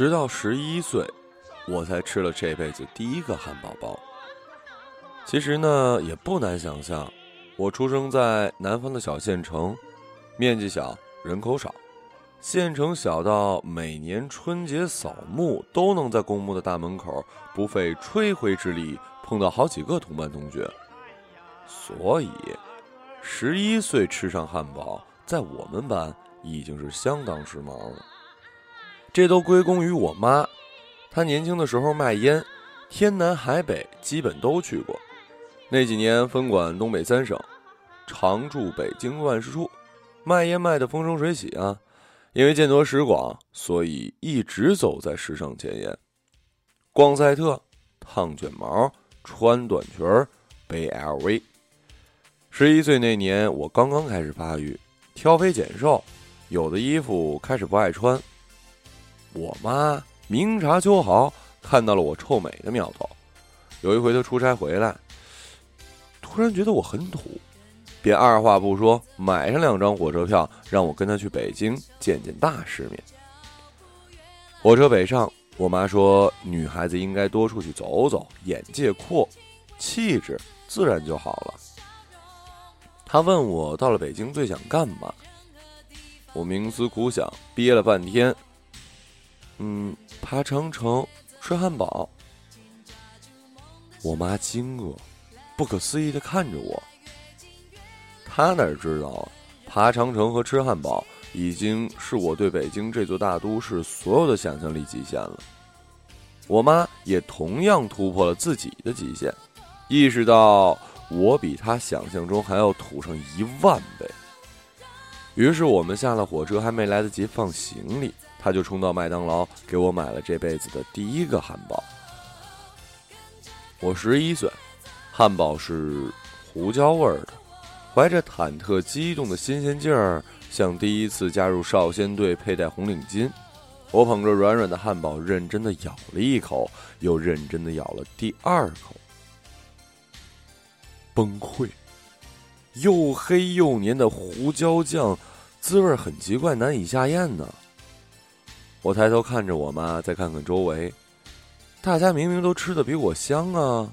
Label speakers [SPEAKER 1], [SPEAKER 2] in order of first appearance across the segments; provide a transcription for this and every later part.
[SPEAKER 1] 直到十一岁，我才吃了这辈子第一个汉堡包。其实呢，也不难想象，我出生在南方的小县城，面积小，人口少，县城小到每年春节扫墓都能在公墓的大门口不费吹灰之力碰到好几个同班同学。所以，十一岁吃上汉堡，在我们班已经是相当时髦了。这都归功于我妈，她年轻的时候卖烟，天南海北基本都去过。那几年分管东北三省，常驻北京万事处，卖烟卖得风生水起啊。因为见多识广，所以一直走在时尚前沿。逛赛特，烫卷毛，穿短裙儿，背 LV。十一岁那年，我刚刚开始发育，挑肥拣瘦，有的衣服开始不爱穿。我妈明察秋毫，看到了我臭美的苗头。有一回她出差回来。突然觉得我很土，便二话不说买上两张火车票，让我跟她去北京见见大世面。火车北上，我妈说女孩子应该多出去走走，眼界阔，气质自然就好了。她问我到了北京最想干嘛，我冥思苦想，憋了半天，嗯，爬长城，吃汉堡。我妈惊愕。不可思议的看着我，她哪知道？爬长城和吃汉堡已经是我对北京这座大都市所有的想象力极限了。我妈也同样突破了自己的极限，意识到我比她想象中还要土上一万倍。于是我们下了火车，还没来得及放行李，他就冲到麦当劳给我买了这辈子的第一个汉堡。我十一岁。汉堡是胡椒味儿的，怀着忐忑激动的新鲜劲儿，像第一次加入少先队佩戴红领巾。我捧着软软的汉堡，认真的咬了一口，又认真的咬了第二口，崩溃！又黑又黏的胡椒酱，滋味很奇怪，难以下咽呢。我抬头看着我妈，再看看周围，大家明明都吃的比我香啊。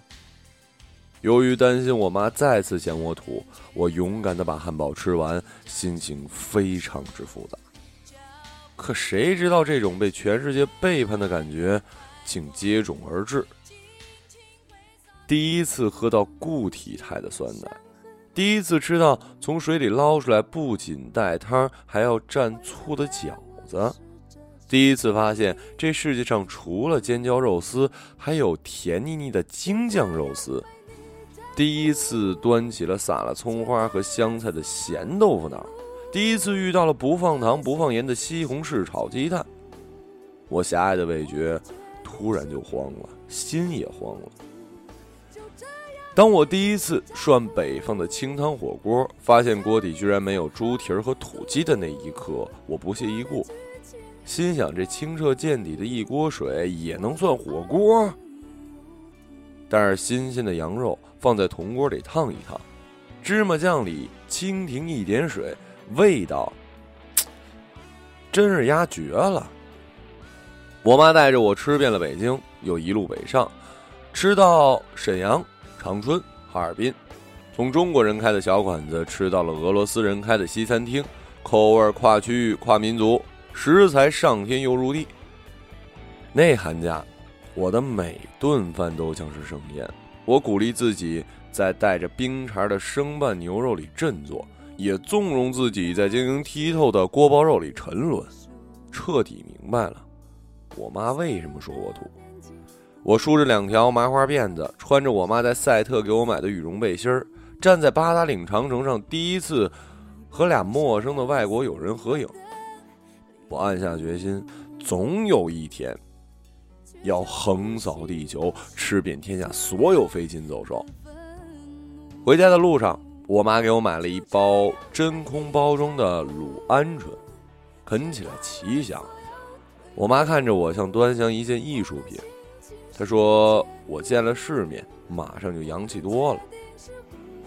[SPEAKER 1] 由于担心我妈再次嫌我土，我勇敢的把汉堡吃完，心情非常之复杂。可谁知道这种被全世界背叛的感觉，竟接踵而至。第一次喝到固体态的酸奶，第一次吃到从水里捞出来不仅带汤还要蘸醋的饺子，第一次发现这世界上除了尖椒肉丝，还有甜腻腻的京酱肉丝。第一次端起了撒了葱花和香菜的咸豆腐脑，第一次遇到了不放糖不放盐的西红柿炒鸡蛋，我狭隘的味觉突然就慌了，心也慌了。当我第一次涮北方的清汤火锅，发现锅底居然没有猪蹄儿和土鸡的那一刻，我不屑一顾，心想这清澈见底的一锅水也能算火锅？但是新鲜的羊肉放在铜锅里烫一烫，芝麻酱里蜻蜓一点水，味道真是鸭绝了。我妈带着我吃遍了北京，又一路北上，吃到沈阳、长春、哈尔滨，从中国人开的小馆子吃到了俄罗斯人开的西餐厅，口味跨区域、跨民族，食材上天又入地。那寒假。我的每顿饭都像是盛宴，我鼓励自己在带着冰碴的生拌牛肉里振作，也纵容自己在晶莹剔透的锅包肉里沉沦，彻底明白了我妈为什么说我土。我梳着两条麻花辫子，穿着我妈在赛特给我买的羽绒背心儿，站在八达岭长城上，第一次和俩陌生的外国友人合影。我暗下决心，总有一天。要横扫地球，吃遍天下所有飞禽走兽。回家的路上，我妈给我买了一包真空包装的卤鹌鹑，啃起来奇香。我妈看着我像端详一件艺术品，她说我见了世面，马上就洋气多了。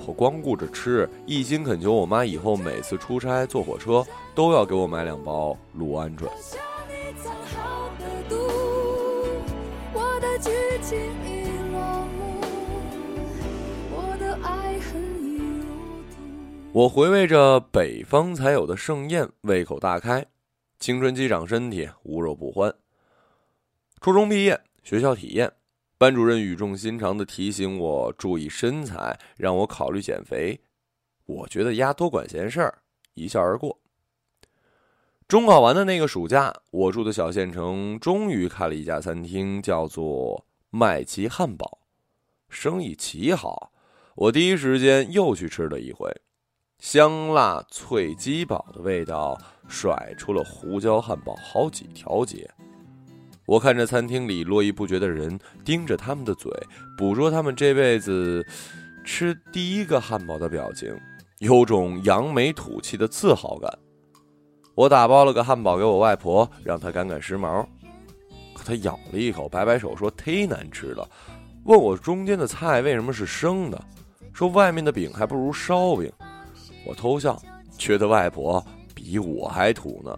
[SPEAKER 1] 我光顾着吃，一心恳求我妈以后每次出差坐火车都要给我买两包卤鹌鹑。我回味着北方才有的盛宴，胃口大开，青春期长身体，无肉不欢。初中毕业，学校体验，班主任语重心长地提醒我注意身材，让我考虑减肥。我觉得丫多管闲事儿，一笑而过。中考完的那个暑假，我住的小县城终于开了一家餐厅，叫做麦奇汉堡，生意奇好。我第一时间又去吃了一回。香辣脆鸡堡的味道甩出了胡椒汉堡好几条街。我看着餐厅里络绎不绝的人盯着他们的嘴，捕捉他们这辈子吃第一个汉堡的表情，有种扬眉吐气的自豪感。我打包了个汉堡给我外婆，让她赶赶时髦。可她咬了一口，摆摆手说忒难吃了，问我中间的菜为什么是生的，说外面的饼还不如烧饼。我偷笑，觉得外婆比我还土呢。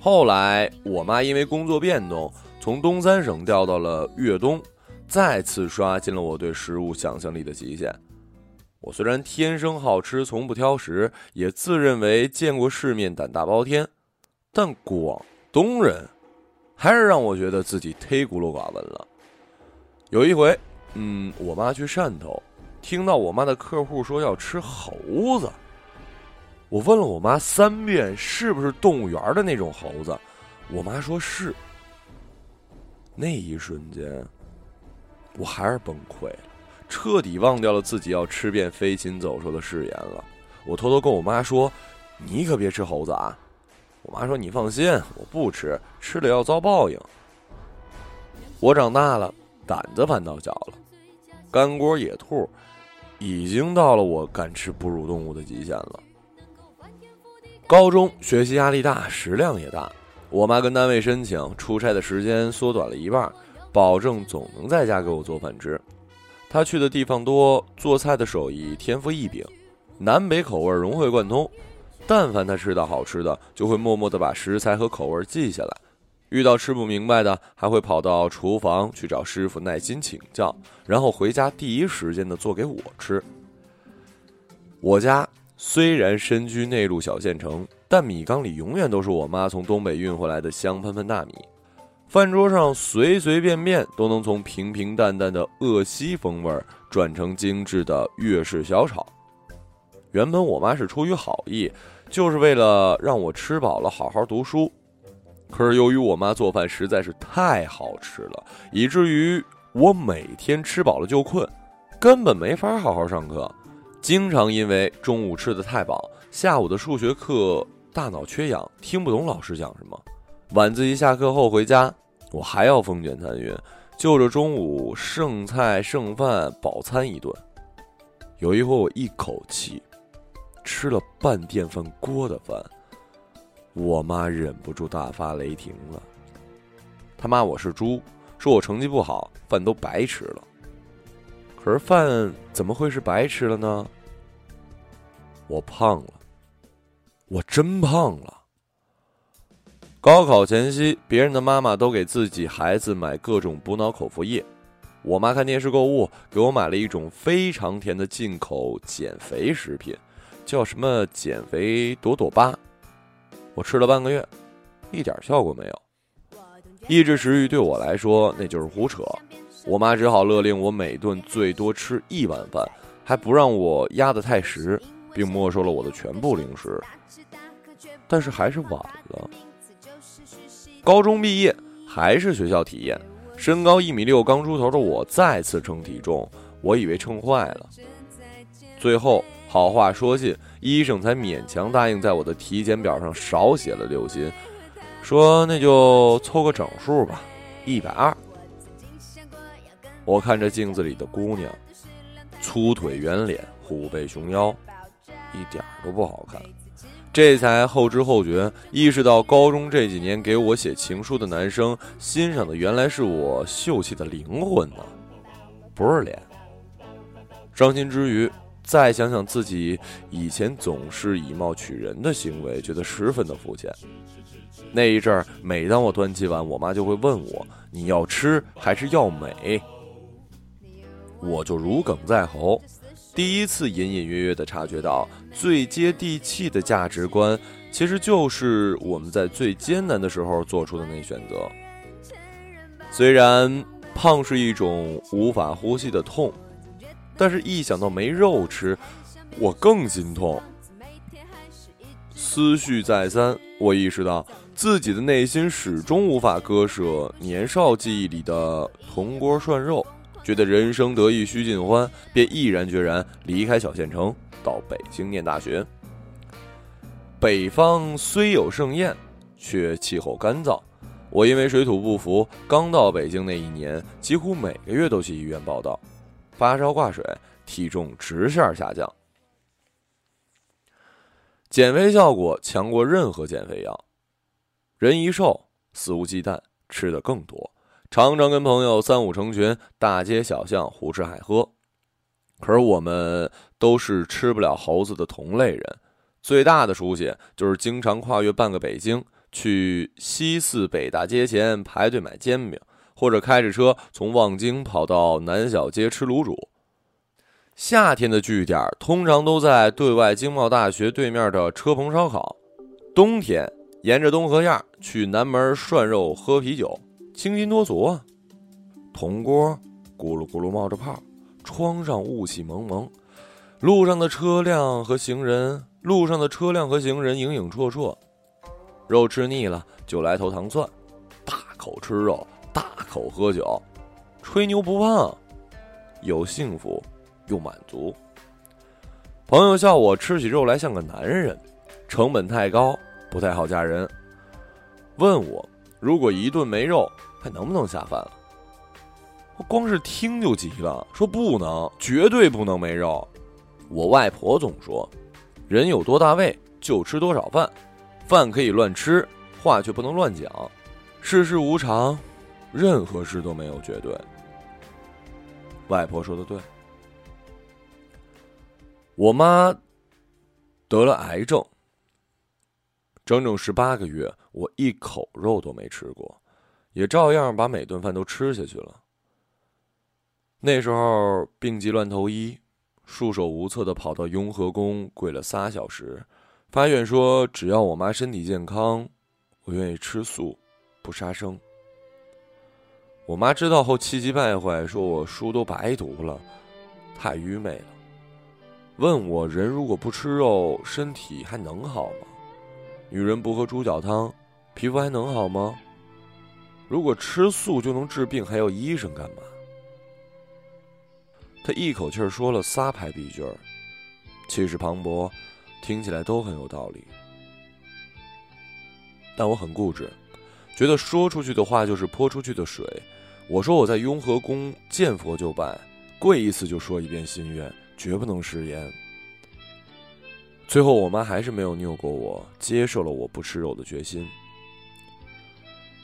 [SPEAKER 1] 后来，我妈因为工作变动，从东三省调到了粤东，再次刷新了我对食物想象力的极限。我虽然天生好吃，从不挑食，也自认为见过世面，胆大包天，但广东人还是让我觉得自己忒孤陋寡闻了。有一回，嗯，我妈去汕头。听到我妈的客户说要吃猴子，我问了我妈三遍是不是动物园的那种猴子，我妈说是。那一瞬间，我还是崩溃了，彻底忘掉了自己要吃遍飞禽走兽的誓言了。我偷偷跟我妈说：“你可别吃猴子啊！”我妈说：“你放心，我不吃，吃了要遭报应。”我长大了，胆子反倒小了，干锅野兔。已经到了我敢吃哺乳动物的极限了。高中学习压力大，食量也大，我妈跟单位申请出差的时间缩短了一半，保证总能在家给我做饭吃。她去的地方多，做菜的手艺天赋异禀，南北口味融会贯通。但凡她吃到好吃的，就会默默地把食材和口味记下来。遇到吃不明白的，还会跑到厨房去找师傅耐心请教，然后回家第一时间的做给我吃。我家虽然身居内陆小县城，但米缸里永远都是我妈从东北运回来的香喷喷大米，饭桌上随随便便都能从平平淡淡的鄂西风味转成精致的粤式小炒。原本我妈是出于好意，就是为了让我吃饱了好好读书。可是由于我妈做饭实在是太好吃了，以至于我每天吃饱了就困，根本没法好好上课。经常因为中午吃的太饱，下午的数学课大脑缺氧，听不懂老师讲什么。晚自习下课后回家，我还要风卷残云，就着中午剩菜剩饭饱餐一顿。有一回我一口气吃了半电饭锅的饭。我妈忍不住大发雷霆了，她骂我是猪，说我成绩不好，饭都白吃了。而饭怎么会是白吃了呢？我胖了，我真胖了。高考前夕，别人的妈妈都给自己孩子买各种补脑口服液，我妈看电视购物，给我买了一种非常甜的进口减肥食品，叫什么“减肥朵朵巴”。我吃了半个月，一点效果没有。抑制食欲对我来说那就是胡扯。我妈只好勒令我每顿最多吃一碗饭，还不让我压得太实，并没收了我的全部零食。但是还是晚了。高中毕业还是学校体验，身高一米六刚出头的我再次称体重，我以为称坏了。最后好话说尽。医生才勉强答应在我的体检表上少写了六斤，说那就凑个整数吧，一百二。我看着镜子里的姑娘，粗腿圆脸，虎背熊腰，一点都不好看。这才后知后觉，意识到高中这几年给我写情书的男生欣赏的原来是我秀气的灵魂呢，不是脸。伤心之余。再想想自己以前总是以貌取人的行为，觉得十分的肤浅。那一阵儿，每当我端起碗，我妈就会问我：“你要吃还是要美？”我就如鲠在喉，第一次隐隐约约的察觉到，最接地气的价值观，其实就是我们在最艰难的时候做出的那选择。虽然胖是一种无法呼吸的痛，但是一想到没肉吃，我更心痛。思绪再三，我意识到自己的内心始终无法割舍年少记忆里的铜锅涮肉。觉得人生得意须尽欢，便毅然决然离开小县城，到北京念大学。北方虽有盛宴，却气候干燥。我因为水土不服，刚到北京那一年，几乎每个月都去医院报道，发烧挂水，体重直线下降。减肥效果强过任何减肥药，人一瘦，肆无忌惮，吃的更多。常常跟朋友三五成群，大街小巷胡吃海喝。可是我们都是吃不了猴子的同类人，最大的出息就是经常跨越半个北京，去西四北大街前排队买煎饼，或者开着车从望京跑到南小街吃卤煮。夏天的据点通常都在对外经贸大学对面的车棚烧烤，冬天沿着东河沿去南门涮肉喝啤酒。清新脱俗啊！铜锅咕噜咕噜冒着泡，窗上雾气蒙蒙，路上的车辆和行人，路上的车辆和行人影影绰绰。肉吃腻了就来头糖蒜，大口吃肉，大口喝酒，吹牛不胖，又幸福又满足。朋友笑我吃起肉来像个男人，成本太高，不太好嫁人。问我如果一顿没肉。还能不能下饭了？我光是听就急了，说不能，绝对不能没肉。我外婆总说，人有多大胃就吃多少饭，饭可以乱吃，话却不能乱讲。世事无常，任何事都没有绝对。外婆说的对。我妈得了癌症，整整十八个月，我一口肉都没吃过。也照样把每顿饭都吃下去了。那时候病急乱投医，束手无策的跑到雍和宫跪了仨小时，发愿说只要我妈身体健康，我愿意吃素，不杀生。我妈知道后气急败坏，说我书都白读了，太愚昧了。问我人如果不吃肉，身体还能好吗？女人不喝猪脚汤，皮肤还能好吗？如果吃素就能治病，还要医生干嘛？他一口气说了仨排比句儿，气势磅礴，听起来都很有道理。但我很固执，觉得说出去的话就是泼出去的水。我说我在雍和宫见佛就拜，跪一次就说一遍心愿，绝不能食言。最后我妈还是没有拗过我，接受了我不吃肉的决心。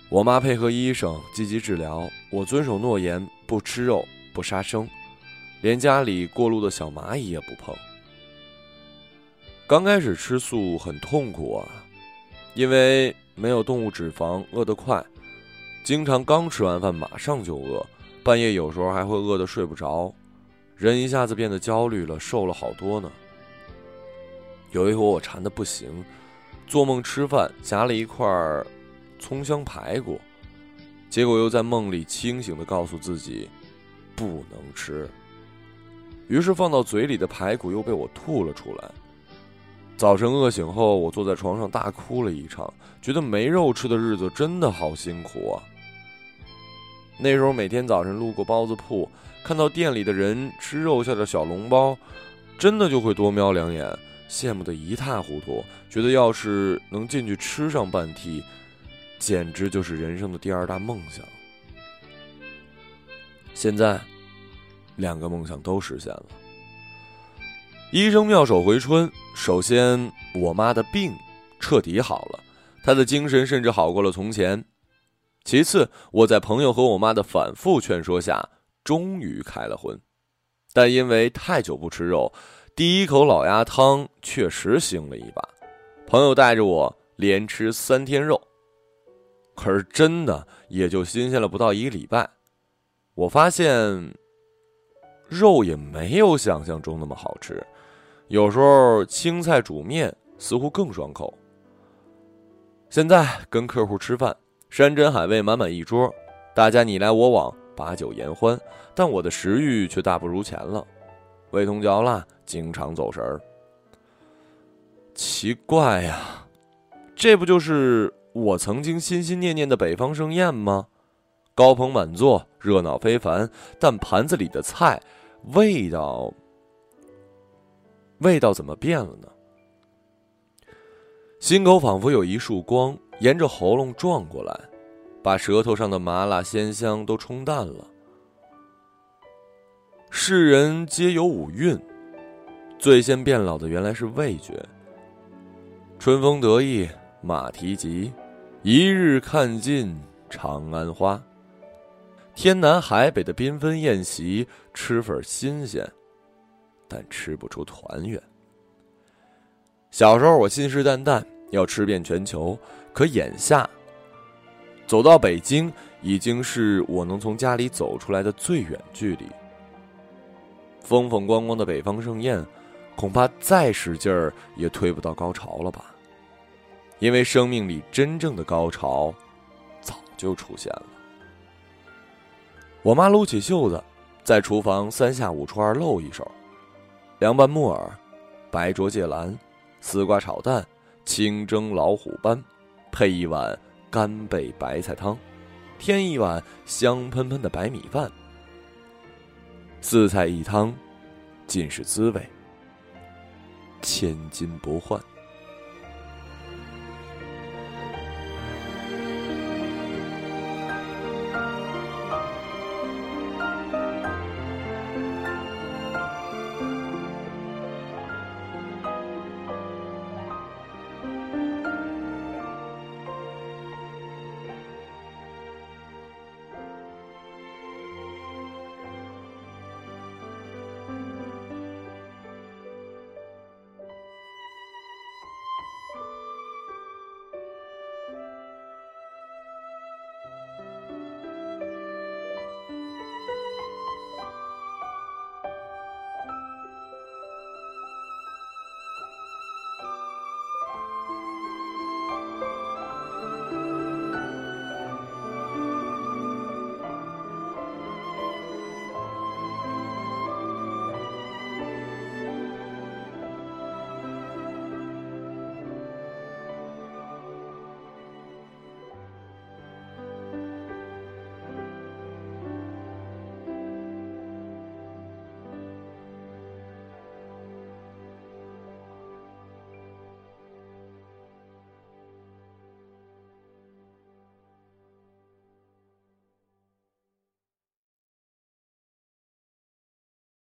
[SPEAKER 1] 我妈配合医生积极治疗，我遵守诺言，不吃肉，不杀生，连家里过路的小蚂蚁也不碰。刚开始吃素很痛苦啊，因为没有动物脂肪，饿得快，经常刚吃完饭马上就饿，半夜有时候还会饿得睡不着，人一下子变得焦虑了，瘦了好多呢。有一回我馋得不行，做梦吃饭夹了一块儿。葱香排骨，结果又在梦里清醒的告诉自己，不能吃。于是放到嘴里的排骨又被我吐了出来。早晨饿醒后，我坐在床上大哭了一场，觉得没肉吃的日子真的好辛苦啊。那时候每天早晨路过包子铺，看到店里的人吃肉馅的小笼包，真的就会多瞄两眼，羡慕的一塌糊涂，觉得要是能进去吃上半屉。简直就是人生的第二大梦想。现在，两个梦想都实现了。医生妙手回春，首先我妈的病彻底好了，她的精神甚至好过了从前。其次，我在朋友和我妈的反复劝说下，终于开了荤。但因为太久不吃肉，第一口老鸭汤确实腥了一把，朋友带着我连吃三天肉。可是真的也就新鲜了不到一个礼拜，我发现肉也没有想象中那么好吃，有时候青菜煮面似乎更爽口。现在跟客户吃饭，山珍海味满满一桌，大家你来我往，把酒言欢，但我的食欲却大不如前了，味同嚼蜡。经常走神儿，奇怪呀，这不就是我曾经心心念念的北方盛宴吗？高朋满座，热闹非凡，但盘子里的菜，味道，味道怎么变了呢？心口仿佛有一束光沿着喉咙撞过来，把舌头上的麻辣鲜香都冲淡了。世人皆有五蕴。最先变老的原来是味觉。春风得意马蹄疾，一日看尽长安花。天南海北的缤纷宴席，吃份新鲜，但吃不出团圆。小时候我信誓旦旦要吃遍全球，可眼下，走到北京已经是我能从家里走出来的最远距离。风风光光的北方盛宴。恐怕再使劲儿也推不到高潮了吧？因为生命里真正的高潮，早就出现了。我妈撸起袖子，在厨房三下五除二露一手：凉拌木耳、白灼芥蓝、丝瓜炒蛋、清蒸老虎斑，配一碗干贝白菜汤，添一碗香喷喷的白米饭。四菜一汤，尽是滋味。千金不换。